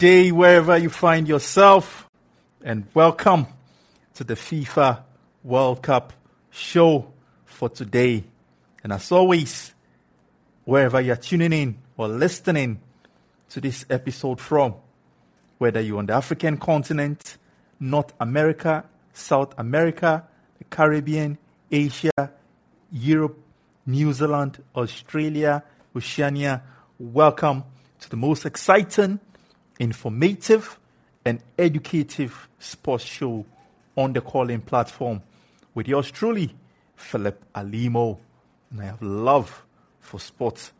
day, wherever you find yourself, and welcome to the FIFA World Cup show for today. And as always, wherever you're tuning in or listening to this episode from, whether you're on the African continent, North America, South America, the Caribbean, Asia, Europe, New Zealand, Australia, Oceania, welcome to the most exciting, informative, and educative sports show on the Callin platform with yours truly, Philip Alimo. And I have love for sports.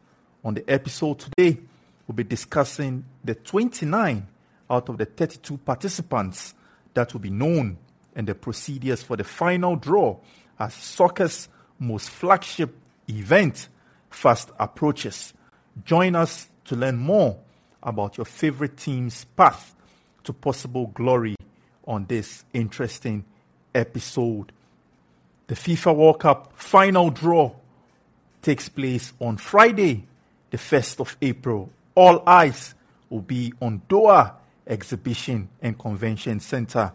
On the episode today, we'll be discussing the 29 out of the 32 participants that will be known and the procedures for the final draw as soccer's most flagship event fast approaches. Join us to learn more about your favorite team's path to possible glory on this interesting episode. The FIFA World Cup final draw takes place on Friday, the 1st of April. All eyes will be on Doha Exhibition and Convention Center.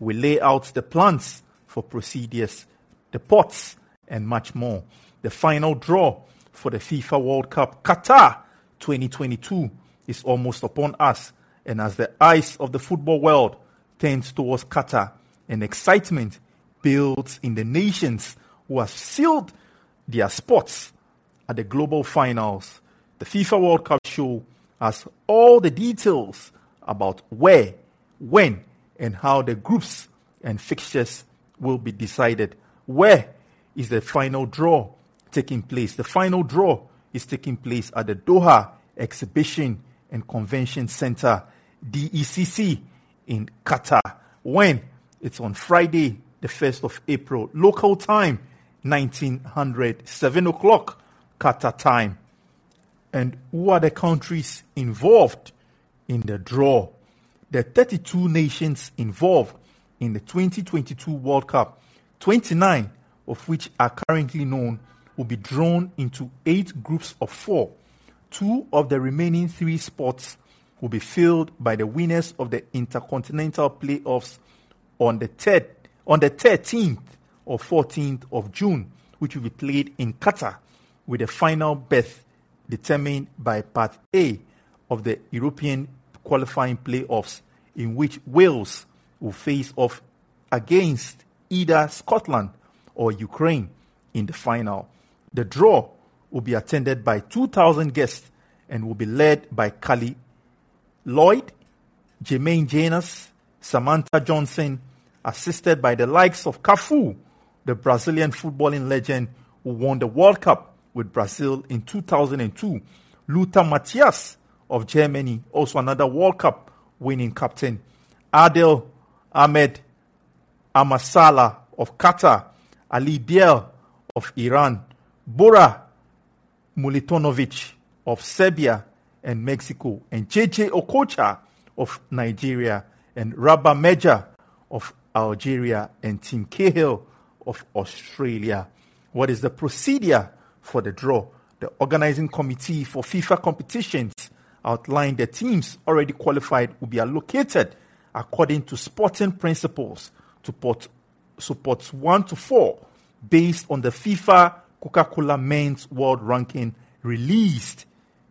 We lay out the plans for procedures, the pots, and much more. The final draw for the FIFA World Cup Qatar 2022 is almost upon us. And as the eyes of the football world turns towards Qatar, and excitement builds in the nations who have sealed their spots at the global finals, the FIFA World Cup show has all the details about where, when, and how the groups and fixtures will be decided. Where is the final draw taking place? The final draw is taking place at the Doha Exhibition and Convention Center, DECC, in Qatar. When? It's on Friday, the 1st of April, local time, 1900, 7 o'clock, Qatar time. And who are the countries involved in the draw? The 32 nations involved in the 2022 World Cup, 29 of which are currently known, will be drawn into eight groups of four Two of the remaining three spots will be filled by the winners of the Intercontinental Playoffs on the, on the 13th or 14th of June, which will be played in Qatar, with the final berth determined by Part A of the European qualifying playoffs, in which Wales will face off against either Scotland or Ukraine in the final. The draw will be attended by 2,000 guests and will be led by Carli Lloyd, Jermaine Jenas, Samantha Johnson, assisted by the likes of Cafu, the Brazilian footballing legend who won the World Cup with Brazil in 2002, Lothar Matthäus of Germany, also another World Cup winning captain, Adel Ahmed Amasala of Qatar, Ali Daei of Iran, Bora Milutinovic of Serbia and Mexico, and JJ Okocha of Nigeria, and Rabah Madjer of Algeria, and Tim Cahill of Australia. What is the procedure for the draw? The organizing committee for FIFA competitions outlined the teams already qualified will be allocated according to sporting principles to put supports 1 to 4 based on the FIFA Coca Cola Men's World Ranking released.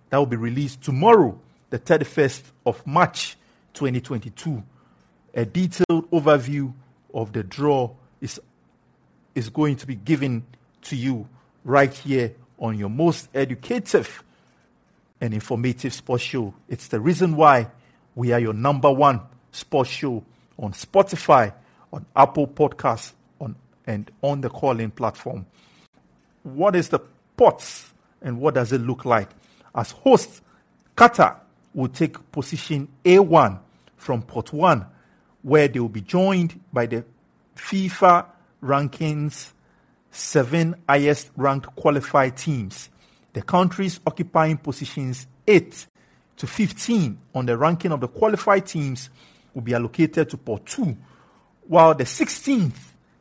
That will be released tomorrow, the 31st of March 2022. A detailed overview of the draw is, is going to be given to you right here on your most educative and informative sports show. It's the reason why we are your number one sports show on Spotify, on Apple Podcasts, on and on the Callin platform what is the pots and what does it look like? As host, Qatar will take position A1 from pot 1, where they will be joined by the FIFA rankings seven highest ranked qualified teams. The countries occupying positions 8 to 15 on the ranking of the qualified teams will be allocated to pot 2, while the 16th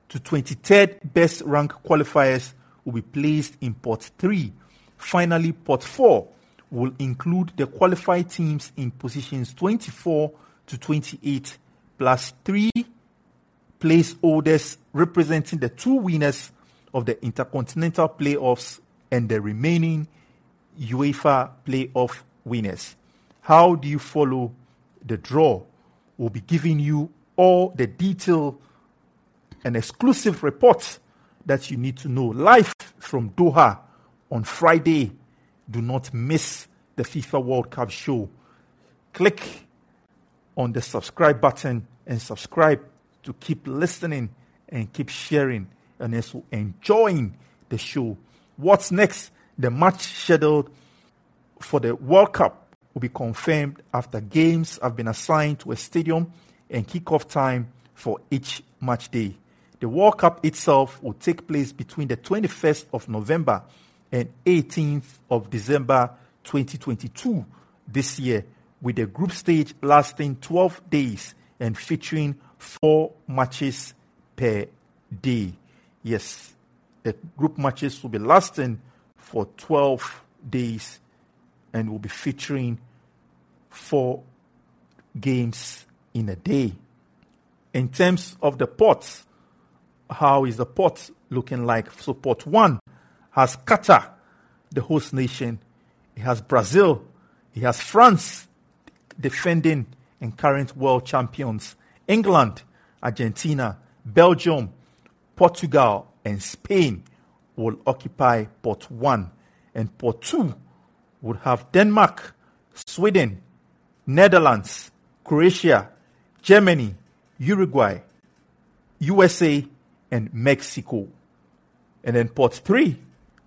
to 23rd best ranked qualifiers will be placed in pot 3. Finally, pot 4 will include the qualified teams in positions 24 to 28 plus three placeholders representing the two winners of the Intercontinental playoffs and the remaining UEFA playoff winners. How do you follow the draw? We'll be giving you all the detail and exclusive reports that you need to know live from Doha on Friday. Do not miss the FIFA World Cup show. Click on the subscribe button and subscribe to keep listening and keep sharing and also enjoying the show. What's next? The match scheduled for the World Cup will be confirmed after games have been assigned to a stadium and kickoff time for each match day. The World Cup itself will take place between the 21st of November and 18th of December 2022 this year, with the group stage lasting 12 days and featuring four matches per day. Yes, the group matches will be lasting for 12 days and will be featuring four games in a day. In terms of the pots, how is the pot looking like? So, pot one has Qatar, the host nation. It has Brazil. It has France, defending and current world champions. England, Argentina, Belgium, Portugal, and Spain will occupy pot one. And pot two would have Denmark, Sweden, Netherlands, Croatia, Germany, Uruguay, USA, and Mexico. And then port three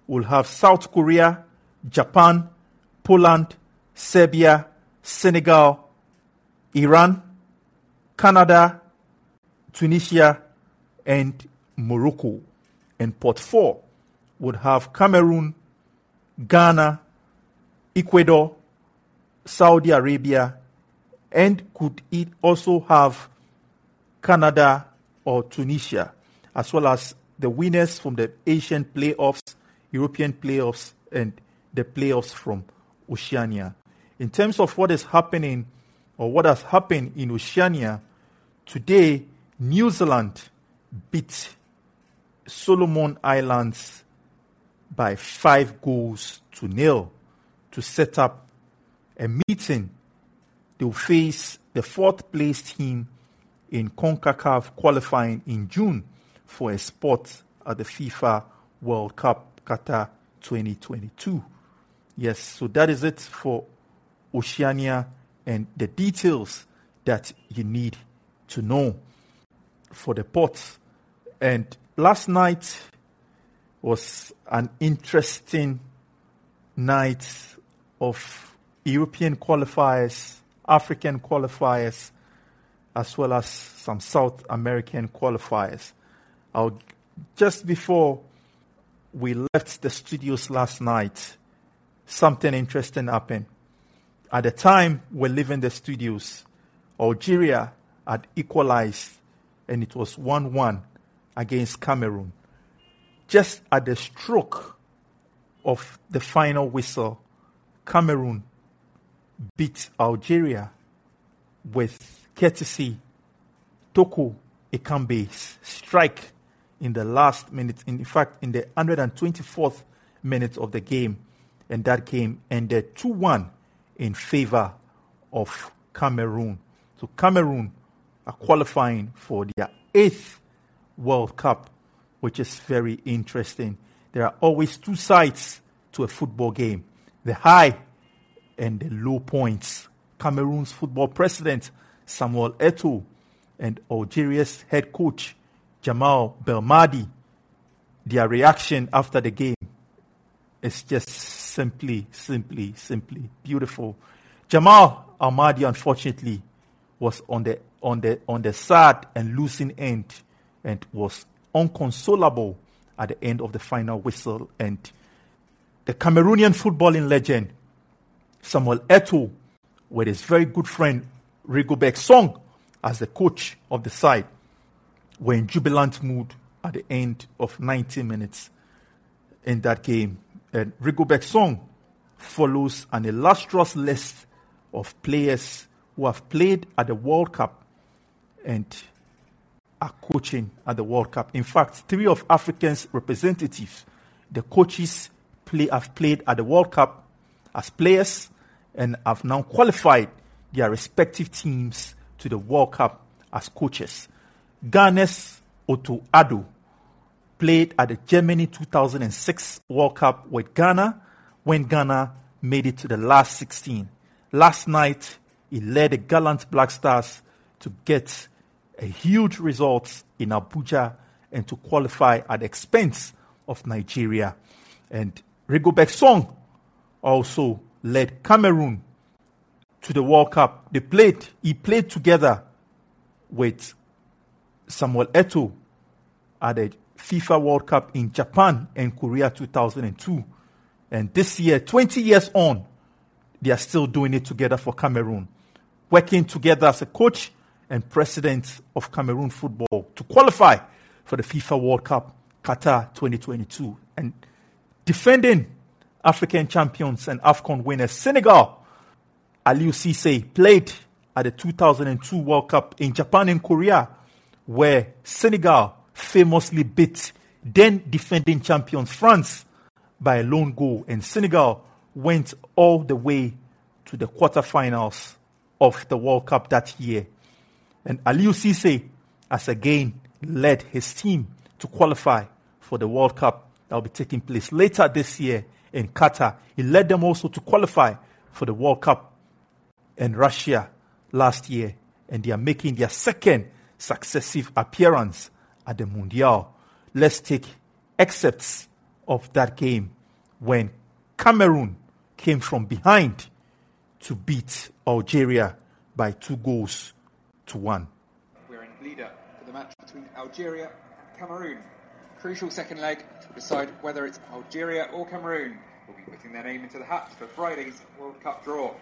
will have South Korea, Japan, Poland, Serbia, Senegal, Iran, Canada, Tunisia, and Morocco. And port four would have Cameroon, Ghana, Ecuador, Saudi Arabia, and could it also have Canada or Tunisia, as well as the winners from the Asian playoffs, European playoffs, and the playoffs from Oceania. In terms of what is happening or what has happened in Oceania, today New Zealand beat Solomon Islands by five goals to nil to set up a meeting. They will face the fourth place team in CONCACAF qualifying in June for a spot at the FIFA World Cup Qatar 2022. Yes, so that is it for Oceania and the details that you need to know for the pots. And last night was an interesting night of European qualifiers, African qualifiers, as well as some South American qualifiers. I'll, just before we left the studios last night, something interesting happened. At the time we're leaving the studios, Algeria had equalized and it was 1 1 against Cameroon. Just at the stroke of the final whistle, Cameroon beat Algeria with courtesy Toko Ekambi's strike in the last minute, in fact, in the 124th minute of the game. And that game ended 2 1 in favor of Cameroon. So Cameroon are qualifying for their eighth World Cup, which is very interesting. There are always two sides to a football game the high and the low points. Cameroon's football president, Samuel Eto'o, and Algeria's head coach, Jamal Belmadi, their reaction after the game is just simply, simply, simply beautiful. Jamal Almadi, unfortunately, was on the on the on the sad and losing end and was unconsolable at the end of the final whistle. And the Cameroonian footballing legend Samuel Eto'o, with his very good friend Rigobert Song as the coach of the side, were in jubilant mood at the end of 90 minutes in that game. And Rigobert Song follows an illustrious list of players who have played at the World Cup and are coaching at the World Cup. In fact, three of Africa's representatives, the coaches play, have played at the World Cup as players and have now qualified their respective teams to the World Cup as coaches. Ghana's Otto Addo played at the Germany 2006 World Cup with Ghana when Ghana made it to the last 16. Last night, he led the gallant Black Stars to get a huge result in Abuja and to qualify at the expense of Nigeria. And Rigobert Song also led Cameroon to the World Cup. They played, he played together with Samuel Eto'o at the FIFA World Cup in Japan and Korea 2002. And this year, 20 years on, they are still doing it together for Cameroon, working together as a coach and president of Cameroon football to qualify for the FIFA World Cup Qatar 2022 and defending African champions and AFCON winners Senegal. Aliou Cisse played at the 2002 World Cup in Japan and Korea, where Senegal famously beat then defending champions France by a lone goal, and Senegal went all the way to the quarterfinals of the World Cup that year. And Aliou Cisse has again led his team to qualify for the World Cup that will be taking place later this year in Qatar. He led them also to qualify for the World Cup in Russia last year, and they are making their second successive appearance at the Mundial. Let's take excerpts of that game when Cameroon came from behind to beat Algeria by two goals to one. We're in leader for the match between Algeria and Cameroon. Crucial second leg to decide whether it's Algeria or Cameroon will be putting their name into the hat for Friday's World Cup draw.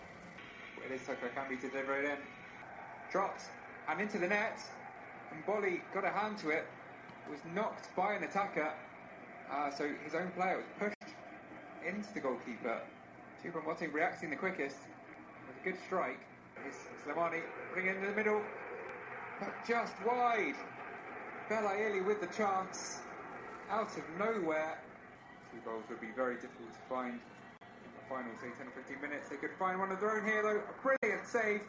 It is Toko Ekambi to deliver it in. Dropped and into the net. Bolly got a hand to it. Was knocked by an attacker. Uh, so his own player was pushed into the goalkeeper. Tubram Moting reacting the quickest with a good strike. Is Slimani bring it into the middle, but just wide. Belaili with the chance out of nowhere. Two goals would be very difficult to find in the final, say 10 or 15 minutes. They could find one of their own here though. A brilliant save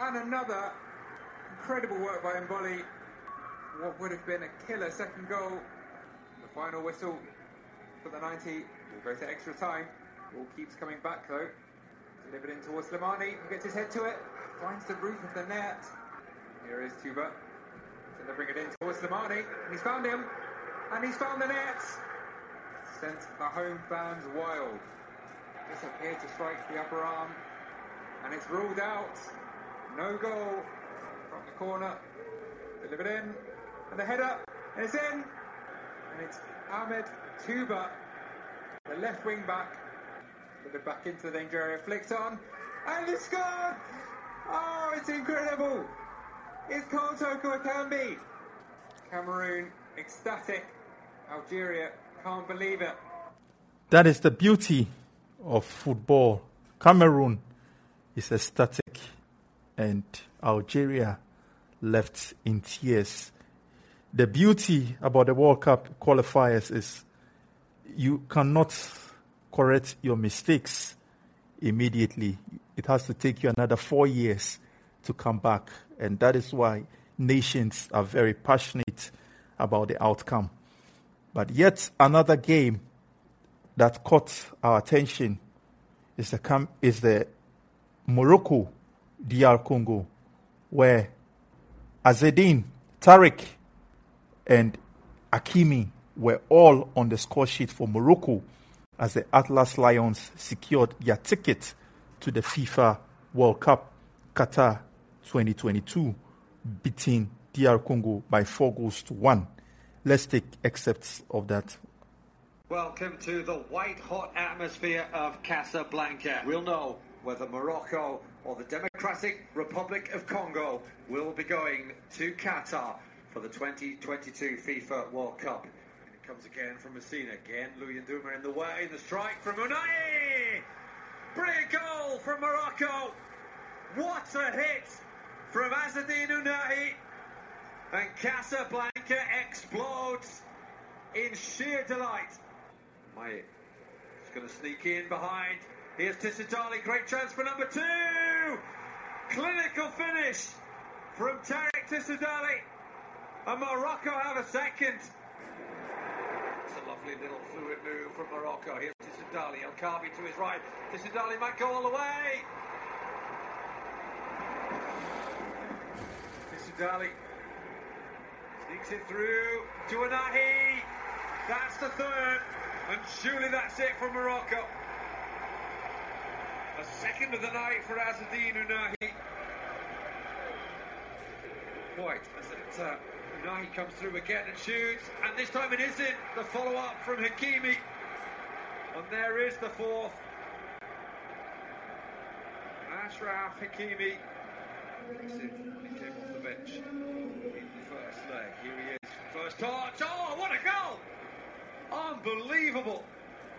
and another incredible work by Mboli. What would have been a killer second goal. The final whistle for the 90 will go to extra time. Ball keeps coming back though. Delivered in towards Slimani, who gets his head to it, finds the roof of the net. Here is Touba, delivering it in towards Slimani, and he's found him, and he's found the net. Sent the home fans wild. Disappeared to strike the upper arm, and it's ruled out. No goal from the corner. Delivered in, and the header, it's in, and it's Ahmed Touba, the left wing back, Put it back into the danger area, flicked on, and it's scored! Oh, it's incredible! It's Karl Toko Ekambi! Cameroon ecstatic. Algeria can't believe it. That is the beauty of football. Cameroon is ecstatic, and Algeria left in tears. The beauty about the World Cup qualifiers is you cannot correct your mistakes immediately. It has to take you another four years to come back. And that is why nations are very passionate about the outcome. But yet another game that caught our attention is the, is the Morocco DR Congo, where Azedine Tariq, and Hakimi were all on the score sheet for Morocco as the Atlas Lions secured their ticket to the FIFA World Cup Qatar 2022, beating DR Congo by four goals to one. Let's take excerpts of that. Welcome to the white hot atmosphere of Casablanca. We'll know whether Morocco or the Democratic Republic of Congo will be going to Qatar for the 2022 FIFA World Cup. And it comes again from Messina. Again, Louis Nduma in the way. The strike from Ounahi! Brilliant goal from Morocco. What a hit from Azzedine Ounahi. And Casablanca explodes in sheer delight. My is going to sneak in behind. Here's Tissoudali. great chance for number two. Clinical finish from Tarek Tissoudali. And Morocco have a second. It's a lovely little fluid move from Morocco. Here's Tissoudali, El Kaabi to his right. Tissoudali might go all the way. Tissoudali sneaks it through to Ounahi. That's the third, and surely that's it for Morocco. A second of the night for Azzedine Ounahi. Quite as it, uh, Ounahi comes through again and shoots, and this time it isn't. The follow up from Hakimi. And there is the fourth. Ashraf Hakimi. He came off the bench in the first leg. Here he is. First touch. Oh, what a goal! Unbelievable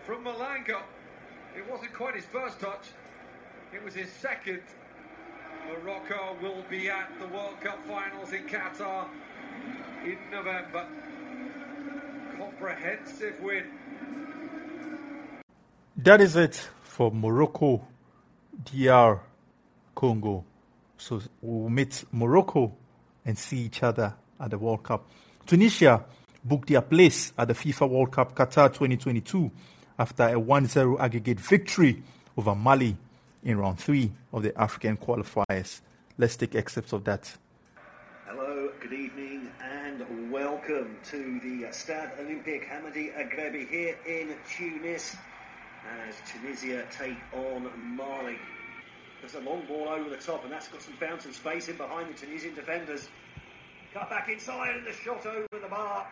from Malanga. It wasn't quite his first touch, it was his second. Morocco will be at the World Cup finals in Qatar in November. Comprehensive win. That is it for Morocco, DR, Congo. So we'll meet Morocco and see each other at the World Cup. Tunisia booked their place at the FIFA World Cup Qatar 2022 after a 1 0 aggregate victory over Mali in round three of the African qualifiers. Let's take excerpts of that. Hello, good evening, and welcome to the Stade Olympique Hamadi Agrebi here in Tunis as Tunisia take on Mali. There's a long ball over the top, and that's got some fountain space in behind the Tunisian defenders. Cut back inside, and the shot over the bar.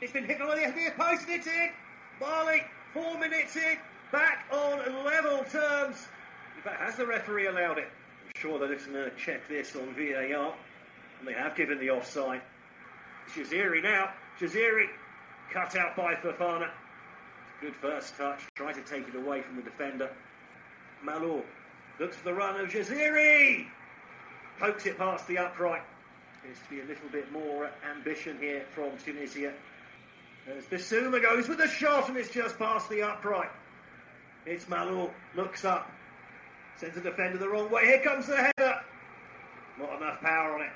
It's been hit on the post, and it's in. Mali, four minutes in, back on level terms. In fact, has the referee allowed it? I'm sure they're going to check this on VAR, and they have given the offside. Jaziri now. Jaziri cut out by Fofana. Good first touch. Try to take it away from the defender. Malou looks for the run of Jaziri. Pokes it past the upright. There's to be a little bit more ambition here from Tunisia. As Bissouma goes with a shot and it's just past the upright. It's Malou. Looks up. Sends the defender the wrong way. Here comes the header. Not enough power on it.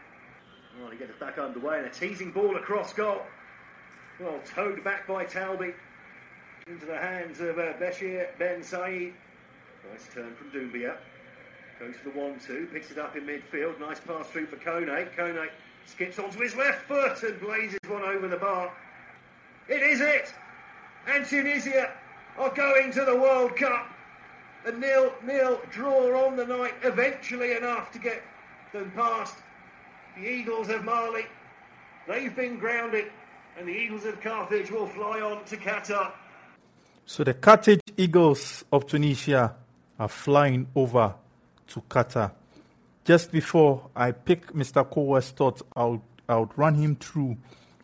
Well, he gets it back underway and a teasing ball across goal. Well, towed back by Talbi into the hands of uh, Ben Said. Nice turn from Doumbia. Goes for the 1 2, picks it up in midfield. Nice pass through for Kone. Kone skips onto his left foot and blazes one over the bar. It is it! And Tunisia are going to the World Cup. A nil nil draw on the night, eventually enough to get them past the Eagles of Mali. They've been grounded, and the Eagles of Carthage will fly on to Qatar. So the Carthage Eagles of Tunisia are flying over to Qatar. Just before I pick Mr. Kowa's thoughts, I'll, I'll run him through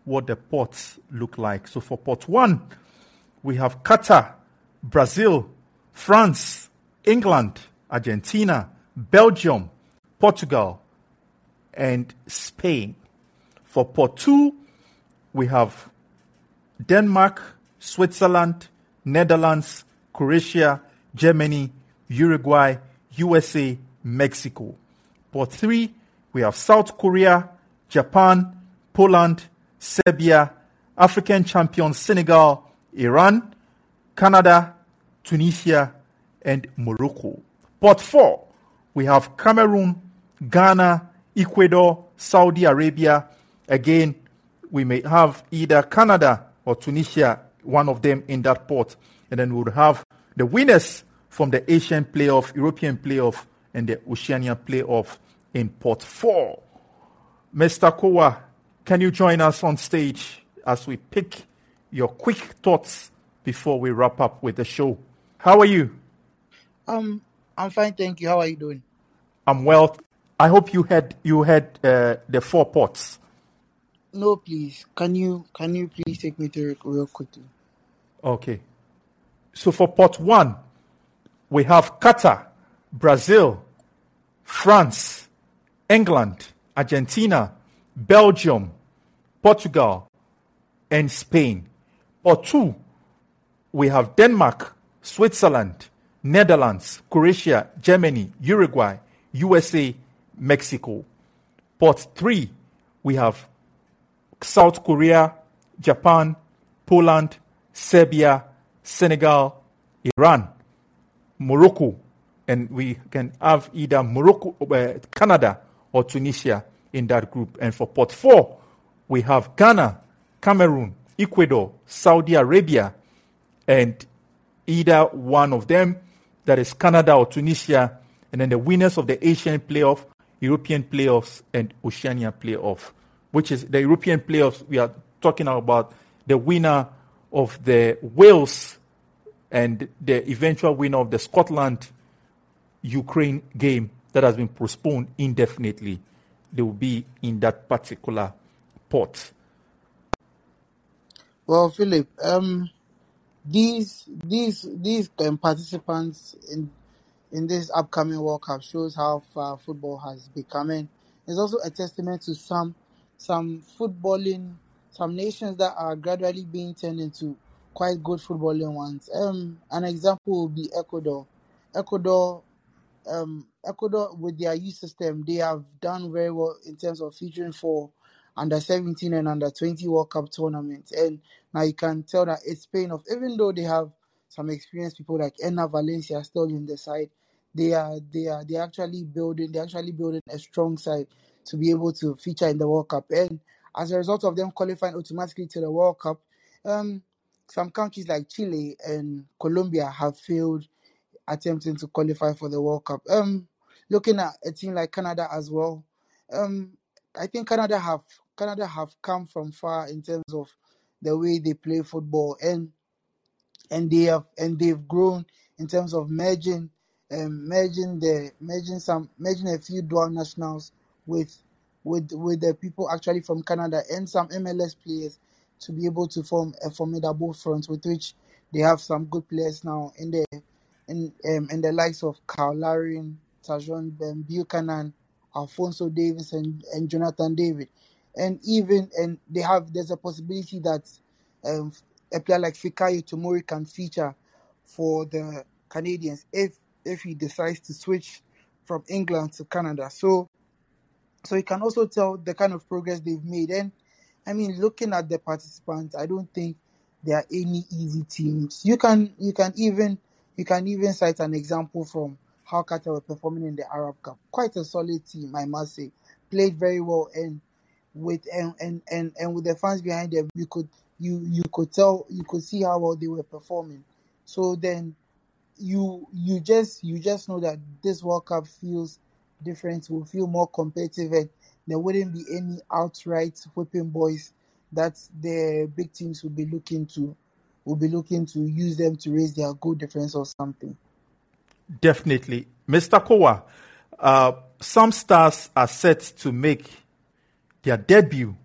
what the ports look like. So for port one, we have Qatar, Brazil, France, England, Argentina, Belgium, Portugal, and Spain. For port two, we have Denmark, Switzerland, Netherlands, Croatia, Germany, Uruguay, USA, Mexico. Port three, we have South Korea, Japan, Poland, Serbia, African champions Senegal, Iran, Canada, Tunisia, and Morocco. Port four, we have Cameroon, Ghana, Ecuador, Saudi Arabia. Again, we may have either Canada or Tunisia, one of them in that port. And then we would have the winners from the Asian playoff, European playoff, and the Oceania playoff in port four. Mr. Kowa, can you join us on stage as we pick your quick thoughts before we wrap up with the show? How are you? Um, I'm fine, thank you. How are you doing? I'm well. I hope you had you had uh, the four pots. No, please. Can you can you please take me through it real quickly? Okay. So for pot one, we have Qatar, Brazil, France, England, Argentina, Belgium, Portugal, and Spain. Or two, we have Denmark, Switzerland, Netherlands, Croatia, Germany, Uruguay, USA, Mexico. Port three, we have South Korea, Japan, Poland, Serbia, Senegal, Iran, Morocco, and we can have either Morocco, uh, Canada, or Tunisia in that group. And for Port four, we have Ghana, Cameroon, Ecuador, Saudi Arabia, and either one of them, that is Canada or Tunisia, and then the winners of the Asian playoff, European playoffs, and Oceania playoff, which is the European playoffs. We are talking about the winner of the Wales and the eventual winner of the Scotland Ukraine game that has been postponed indefinitely. They will be in that particular pot. Well, Philip, um, these these these um, participants in in this upcoming World Cup shows how far football has become, and it's also a testament to some some footballing some nations that are gradually being turned into quite good footballing ones. Um, an example would be Ecuador. Ecuador, um, Ecuador with their youth system, they have done very well in terms of featuring for under 17 and under 20 World Cup tournaments. And now you can tell that it's paying off, even though they have some experienced people like Enner Valencia still in the side. They are they are they actually building they actually building a strong side to be able to feature in the World Cup. And as a result of them qualifying automatically to the World Cup, um, some countries like Chile and Colombia have failed attempting to qualify for the World Cup. Um, looking at a team like Canada as well, um, I think Canada have Canada have come from far in terms of the way they play football and and they have and they've grown in terms of merging um, merging the merging some merging a few dual nationals with with with the people actually from Canada and some MLS players to be able to form a formidable front with which they have some good players now in the in um, in the likes of Cyle Larin, Tajon um, Buchanan, Alphonso Davies and, and Jonathan David, and even and they have there's a possibility that um, a player like Fikayo Tomori can feature for the Canadians if if he decides to switch from England to Canada. So so you can also tell the kind of progress they've made. And I mean, looking at the participants, I don't think there are any easy teams. You can you can even you can even cite an example from how Qatar were performing in the Arab Cup. Quite a solid team, I must say. Played very well and with and and, and, and with the fans behind them, you could you you could tell you could see how well they were performing. So then you you just you just know that this World Cup feels different, will feel more competitive, and there wouldn't be any outright whipping boys that the big teams will be looking to will be looking to use them to raise their goal difference or something. Definitely. Mr. Kowa, uh, some stars are set to make their debut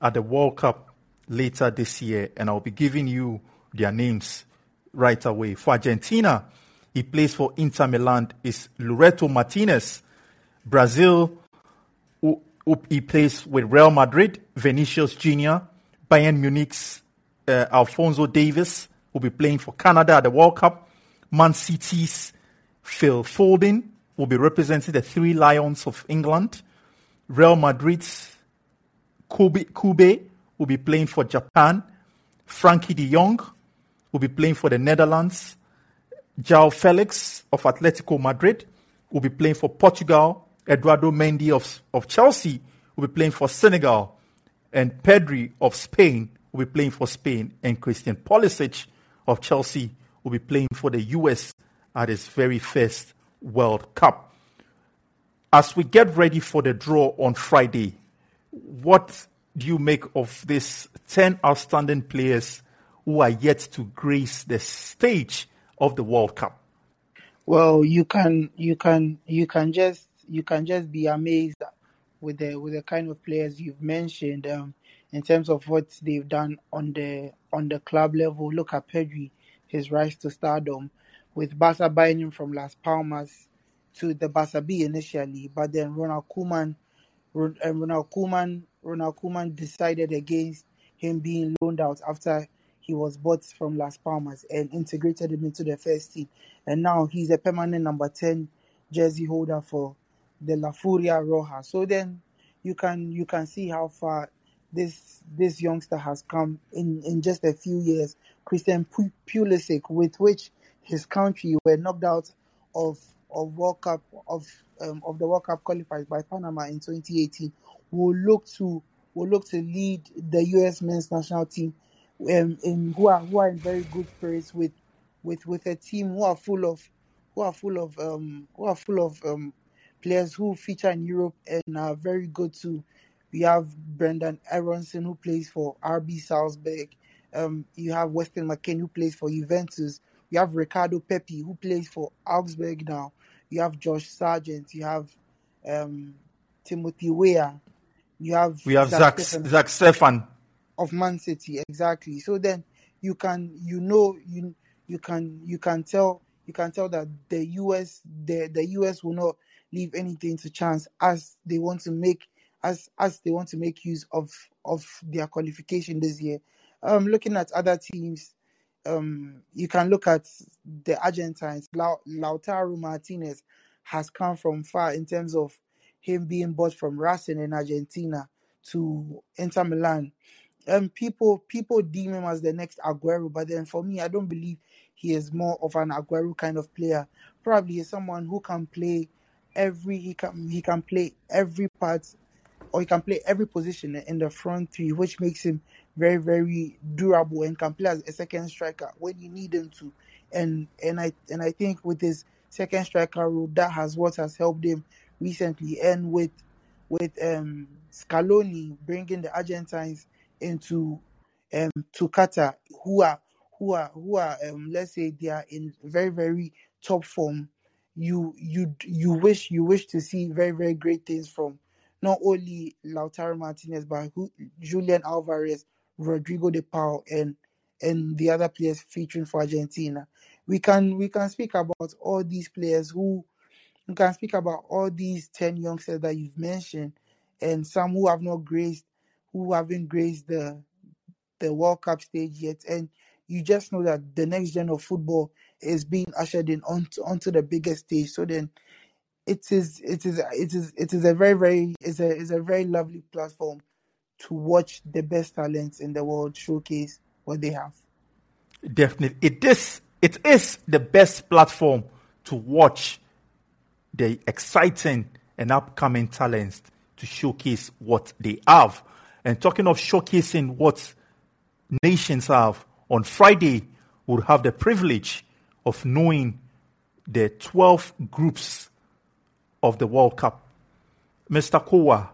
at the World Cup later this year, and I'll be giving you their names right away. For Argentina, he plays for Inter Milan, is Lautaro Martinez. Brazil, he plays with Real Madrid, Vinicius Jr., Bayern Munich's uh, Alphonso Davies will be playing for Canada at the World Cup. Man City's Phil Foden will be representing the three Lions of England. Real Madrid's Kobe, Kube will be playing for Japan. Frenkie de Jong will be playing for the Netherlands. João Felix of Atletico Madrid will be playing for Portugal. Eduardo Mendy of, of Chelsea will be playing for Senegal, and Pedri of Spain will be playing for Spain, and Christian Pulisic of Chelsea will be playing for the US at his very first World Cup. As we get ready for the draw on Friday, what do you make of these 10 outstanding players who are yet to grace the stage of the World Cup? Well, you can you can you can just you can just be amazed with the with the kind of players you've mentioned um, in terms of what they've done on the on the club level. Look at Pedri, his rise to stardom. with Barca buying him from Las Palmas to the Barca B initially, but then Ronald Koeman, uh, Ronald Koeman, Ronald Koeman decided against him being loaned out after he was bought from Las Palmas and integrated him into the first team, and now he's a permanent number ten jersey holder for the La Furia Roja. So then you can you can see how far this this youngster has come in in just a few years. Christian Pulisic, with which his country were knocked out of of World Cup of um, of the World Cup qualified by Panama in 2018, will look to will look to lead the U.S. men's national team, um, in who are who are in very good spirits with with with a team who are full of who are full of um who are full of um players who feature in Europe and are very good too. We have Brendan Aaronson who plays for RB Salzburg. Um, you have Weston McKennie who plays for Juventus. You have Ricardo Pepi who plays for Augsburg now. You have Josh Sargent. You have um, Timothy Weah. You have We have Zach, Zach Steffen. of Man City exactly. So then you can you know you you can you can tell you can tell that the US the the US will not leave anything to chance as they want to make as as they want to make use of of their qualification this year. Um, looking at other teams, um, you can look at the Argentines. Lau- Lautaro Martinez has come from far in terms of him being bought from Racing in Argentina to Inter Milan um people people deem him as the next Aguero, but then for me, I don't believe he is more of an Aguero kind of player. Probably he's someone who can play every he can he can play every part or he can play every position in the front three, which makes him very very durable and can play as a second striker when you need him to. And and I and I think with his second striker role, that has what has helped him recently. And with with um Scaloni bringing the Argentines into um to Qatar, who are who are who are um let's say they are in very very top form. You you you wish you wish to see very very great things from not only Lautaro Martinez but who, Julian Alvarez, Rodrigo De Paul, and and the other players featuring for Argentina. We can we can speak about all these players who we can speak about all these 10 youngsters that you've mentioned and some who have not graced who haven't graced the the World Cup stage yet. And you just know that the next gen of football is being ushered in onto onto the biggest stage. So then it is it is it is it is a very very it's a it's a very lovely platform to watch the best talents in the world showcase what they have. Definitely. It is, it is the best platform to watch the exciting and upcoming talents to showcase what they have. And talking of showcasing what nations have, on Friday, we'll have the privilege of knowing the 12 groups of the World Cup. Mr. Kowa,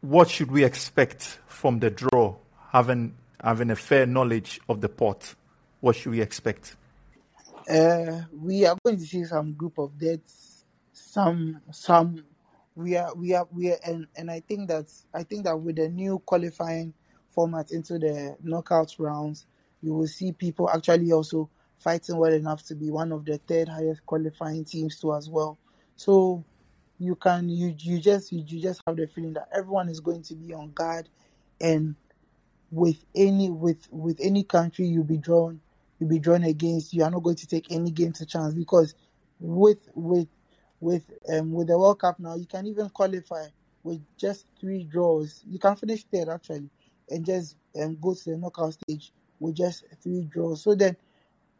what should we expect from the draw, having, having a fair knowledge of the pot? What should we expect? Uh, we are going to see some group of deaths. Some, some, we are, we are, we are, and and I think that I think that with the new qualifying format into the knockout rounds, you will see people actually also fighting well enough to be one of the third highest qualifying teams too as well. So you can you you just you, you just have the feeling that everyone is going to be on guard and with any with with any country you'll be drawn you'll be drawn against you are not going to take any game to chance because with with with um with the World Cup now you can even qualify with just three draws you can finish third actually and just um, go to the knockout stage with just three draws so then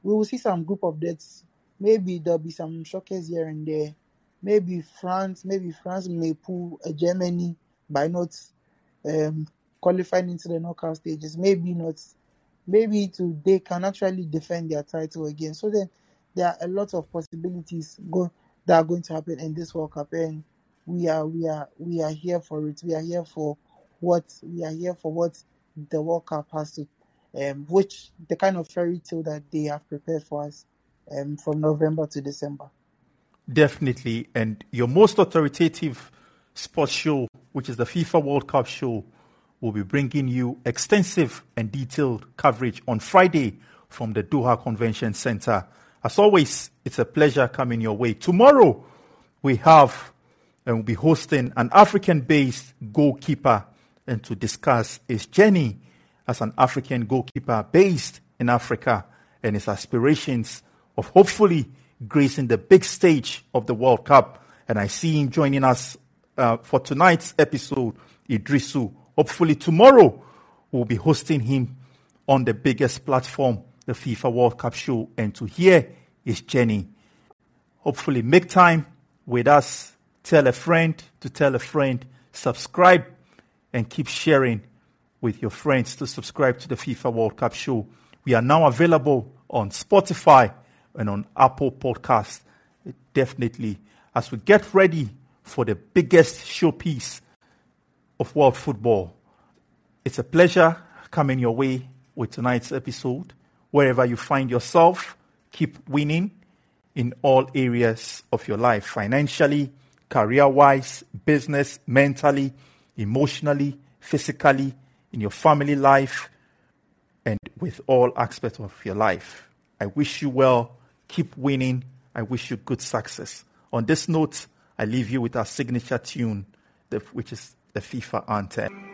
we will see some group of deaths maybe there'll be some shockers here and there maybe France maybe France may pull a Germany by not um qualifying into the knockout stages. Maybe not. Maybe to they can actually defend their title again. So then there are a lot of possibilities go that are going to happen in this World Cup, and we are we are we are here for it. We are here for what we are here for what the World Cup has to, um, which the kind of fairy tale that they have prepared for us, um, from November to December. Definitely. And your most authoritative sports show, which is the FIFA World Cup show, will be bringing you extensive and detailed coverage on Friday from the Doha Convention Center As always, it's a pleasure coming your way. Tomorrow, we have and we'll be hosting an African based goalkeeper and to discuss his journey as an African goalkeeper based in Africa and his aspirations of hopefully gracing the big stage of the World Cup. And I see him joining us uh, for tonight's episode, Idrisu. Hopefully, tomorrow we'll be hosting him on the biggest platform, the FIFA World Cup show, and to hear his journey. Hopefully, make time with us. Tell a friend to tell a friend. Subscribe and keep sharing with your friends to subscribe to the FIFA World Cup show. We are now available on Spotify and on Apple Podcasts. Definitely, as we get ready for the biggest showpiece of world football, it's a pleasure coming your way with tonight's episode. Wherever you find yourself, keep winning in all areas of your life financially, career wise, business, mentally, emotionally, physically, in your family life, and with all aspects of your life. I wish you well. Keep winning. I wish you good success. On this note, I leave you with our signature tune, which is the FIFA anthem.